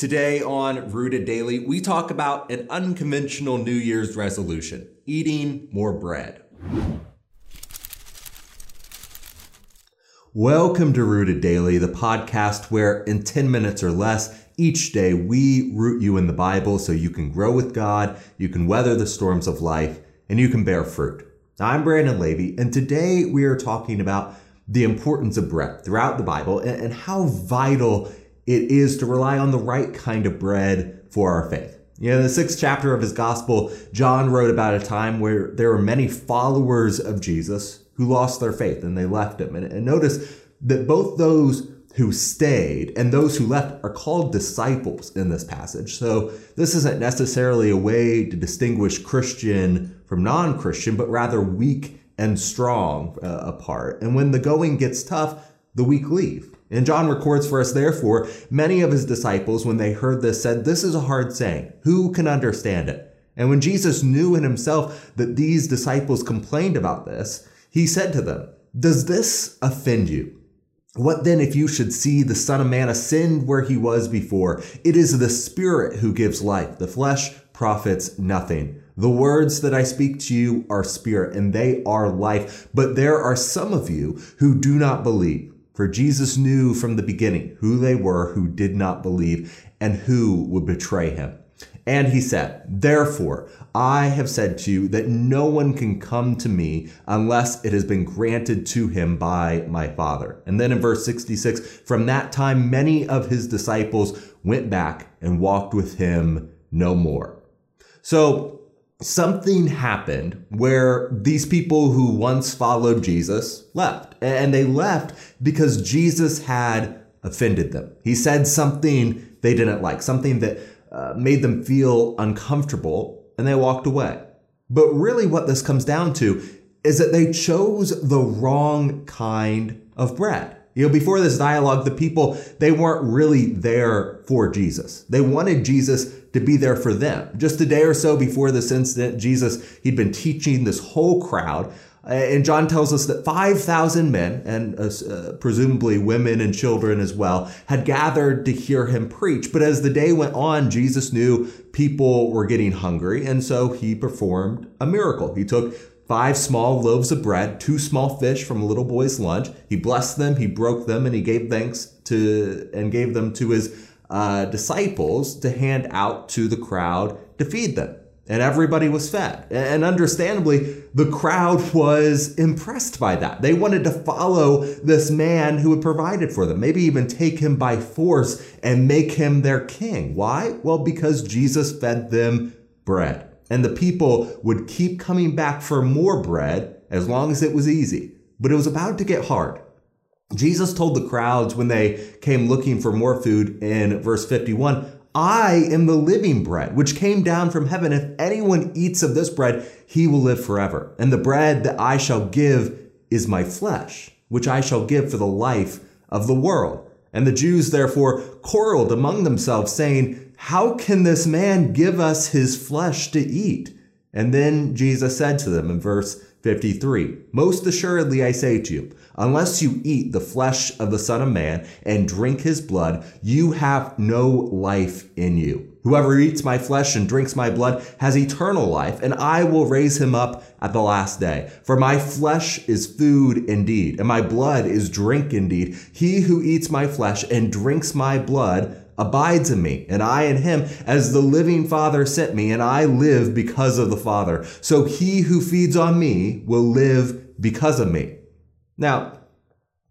Today on Rooted Daily, we talk about an unconventional New Year's resolution eating more bread. Welcome to Rooted Daily, the podcast where in 10 minutes or less each day we root you in the Bible so you can grow with God, you can weather the storms of life, and you can bear fruit. I'm Brandon Levy, and today we are talking about the importance of bread throughout the Bible and, how vital it is to rely on the right kind of bread for our faith. You know, in the sixth chapter of his gospel, John wrote about a time where there were many followers of Jesus who lost their faith and they left him. And, and notice that both those who stayed and those who left are called disciples in this passage. So this isn't necessarily a way to distinguish Christian from non Christian, but rather weak and strong uh, apart. And when the going gets tough, the weak leave. And John records for us, therefore, many of his disciples, when they heard this, said, This is a hard saying. Who can understand it? And when Jesus knew in himself that these disciples complained about this, he said to them, Does this offend you? What then if you should see the Son of Man ascend where he was before? It is the Spirit who gives life. The flesh profits nothing. The words that I speak to you are spirit and they are life. But there are some of you who do not believe. For Jesus knew from the beginning who they were who did not believe and who would betray him. And he said, Therefore, I have said to you that no one can come to me unless it has been granted to him by my Father. And then in verse 66, from that time, many of his disciples went back and walked with him no more. So something happened where these people who once followed Jesus left. And they left because Jesus had offended them. He said something they didn't like, something that uh, made them feel uncomfortable, and they walked away. But really, what this comes down to is that they chose the wrong kind of bread. You know, before this dialogue, the people, they weren't really there for Jesus. They wanted Jesus to be there for them. Just a day or so before this incident, Jesus, he'd been teaching this whole crowd. And John tells us that 5,000 men, and uh, uh, presumably women and children as well, had gathered to hear him preach. But as the day went on, Jesus knew people were getting hungry, and so he performed a miracle. He took five small loaves of bread, two small fish from a little boy's lunch. He blessed them, he broke them, and he gave thanks to and gave them to his uh, disciples to hand out to the crowd to feed them. And everybody was fed. And understandably, the crowd was impressed by that. They wanted to follow this man who had provided for them, maybe even take him by force and make him their king. Why? Well, because Jesus fed them bread and the people would keep coming back for more bread as long as it was easy. But it was about to get hard. Jesus told the crowds when they came looking for more food in verse 51, I am the living bread, which came down from heaven. If anyone eats of this bread, he will live forever. And the bread that I shall give is my flesh, which I shall give for the life of the world. And the Jews therefore quarreled among themselves, saying, how can this man give us his flesh to eat? And then Jesus said to them in verse 53 Most assuredly I say to you, unless you eat the flesh of the Son of Man and drink his blood, you have no life in you. Whoever eats my flesh and drinks my blood has eternal life, and I will raise him up at the last day. For my flesh is food indeed, and my blood is drink indeed. He who eats my flesh and drinks my blood abides in me, and I in him, as the living Father sent me, and I live because of the Father. So he who feeds on me will live because of me. Now,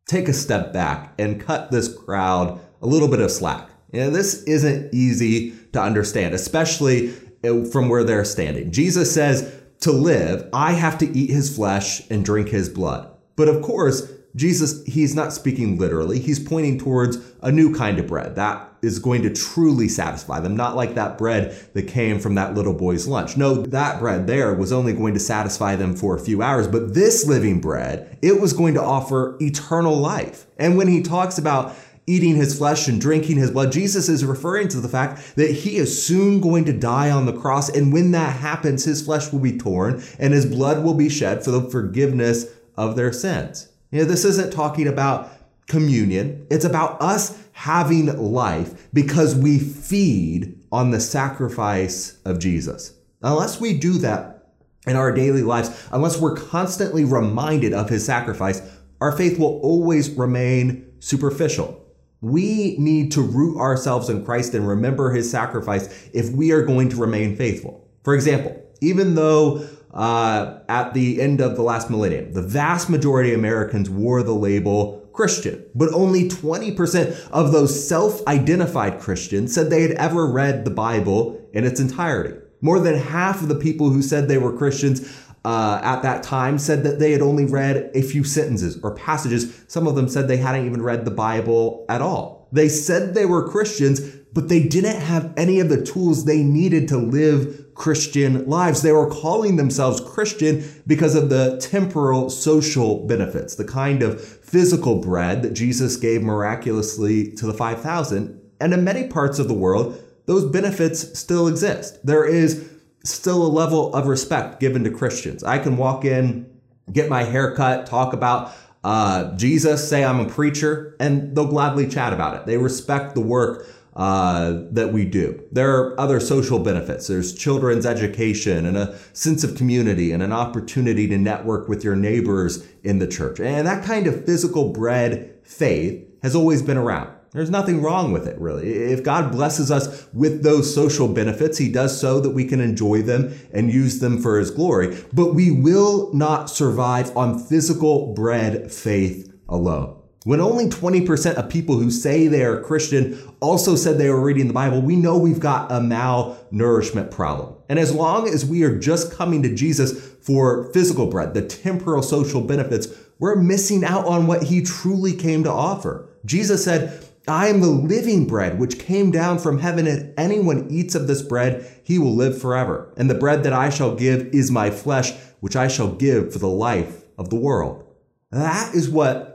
take a step back and cut this crowd a little bit of slack. You this isn't easy to understand, especially uh, from where they're standing. Jesus says, to live, I have to eat his flesh and drink his blood. But of course, Jesus, he's not speaking literally. He's pointing towards a new kind of bread that is going to truly satisfy them, not like that bread that came from that little boy's lunch. No, that bread there was only going to satisfy them for a few hours, but this living bread, it was going to offer eternal life. And when he talks about eating his flesh and drinking his blood, Jesus is referring to the fact that he is soon going to die on the cross. And when that happens, his flesh will be torn and his blood will be shed for the forgiveness of their sins. You know, this isn't talking about communion. It's about us having life because we feed on the sacrifice of Jesus. Unless we do that in our daily lives, unless we're constantly reminded of his sacrifice, our faith will always remain superficial. We need to root ourselves in Christ and remember his sacrifice if we are going to remain faithful. For example, even though uh, at the end of the last millennium, the vast majority of Americans wore the label Christian, but only 20% of those self identified Christians said they had ever read the Bible in its entirety. More than half of the people who said they were Christians uh, at that time said that they had only read a few sentences or passages. Some of them said they hadn't even read the Bible at all. They said they were Christians, but they didn't have any of the tools they needed to live Christian lives. They were calling themselves Christian because of the temporal social benefits, the kind of physical bread that Jesus gave miraculously to the 5,000. And in many parts of the world, those benefits still exist. There is still a level of respect given to Christians. I can walk in, get my hair cut, talk about uh, Jesus, say I'm a preacher, and they'll gladly chat about it. They respect the work uh, that we do. There are other social benefits. There's children's education and a sense of community and an opportunity to network with your neighbors in the church. And that kind of physical bread faith has always been around. There's nothing wrong with it, really. If God blesses us with those social benefits, He does so that we can enjoy them and use them for His glory. But we will not survive on physical bread faith alone. When only 20% of people who say they are Christian also said they were reading the Bible, we know we've got a malnourishment problem. And as long as we are just coming to Jesus for physical bread, the temporal social benefits, we're missing out on what he truly came to offer. Jesus said, I am the living bread which came down from heaven. If anyone eats of this bread, he will live forever. And the bread that I shall give is my flesh, which I shall give for the life of the world. That is what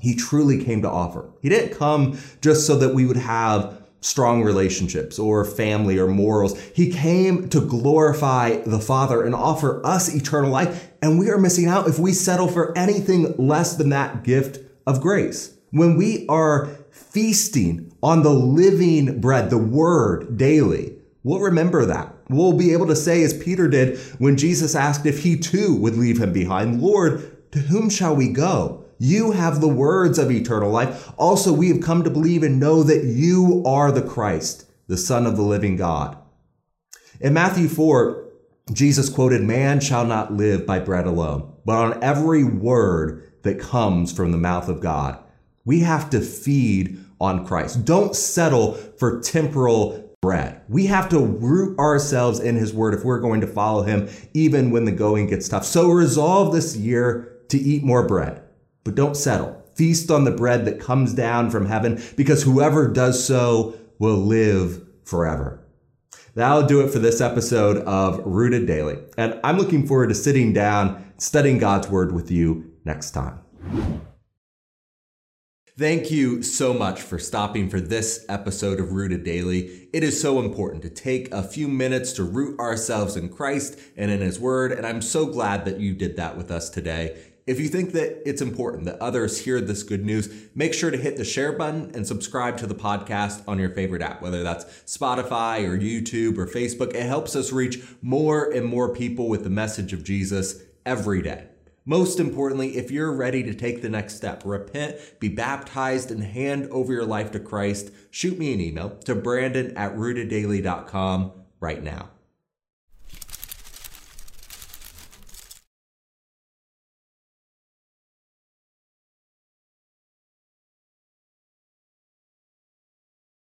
he truly came to offer. He didn't come just so that we would have strong relationships or family or morals. He came to glorify the Father and offer us eternal life. And we are missing out if we settle for anything less than that gift of grace. When we are feasting on the living bread, the word daily, we'll remember that. We'll be able to say, as Peter did when Jesus asked if he too would leave him behind, Lord, to whom shall we go? You have the words of eternal life. Also, we have come to believe and know that you are the Christ, the Son of the living God. In Matthew 4, Jesus quoted, Man shall not live by bread alone, but on every word that comes from the mouth of God. We have to feed on Christ. Don't settle for temporal bread. We have to root ourselves in his word if we're going to follow him, even when the going gets tough. So resolve this year to eat more bread but don't settle. Feast on the bread that comes down from heaven, because whoever does so will live forever. That'll do it for this episode of Rooted Daily. And I'm looking forward to sitting down, studying God's Word with you next time. Thank you so much for stopping for this episode of Rooted Daily. It is so important to take a few minutes to root ourselves in Christ and in His Word, and I'm so glad that you did that with us today. If you think that it's important that others hear this good news, make sure to hit the share button and subscribe to the podcast on your favorite app, whether that's Spotify or YouTube or Facebook. It helps us reach more and more people with the message of Jesus every day. Most importantly, if you're ready to take the next step, repent, be baptized, and hand over your life to Christ, shoot me an email to brandon at rooteddaily.com right now.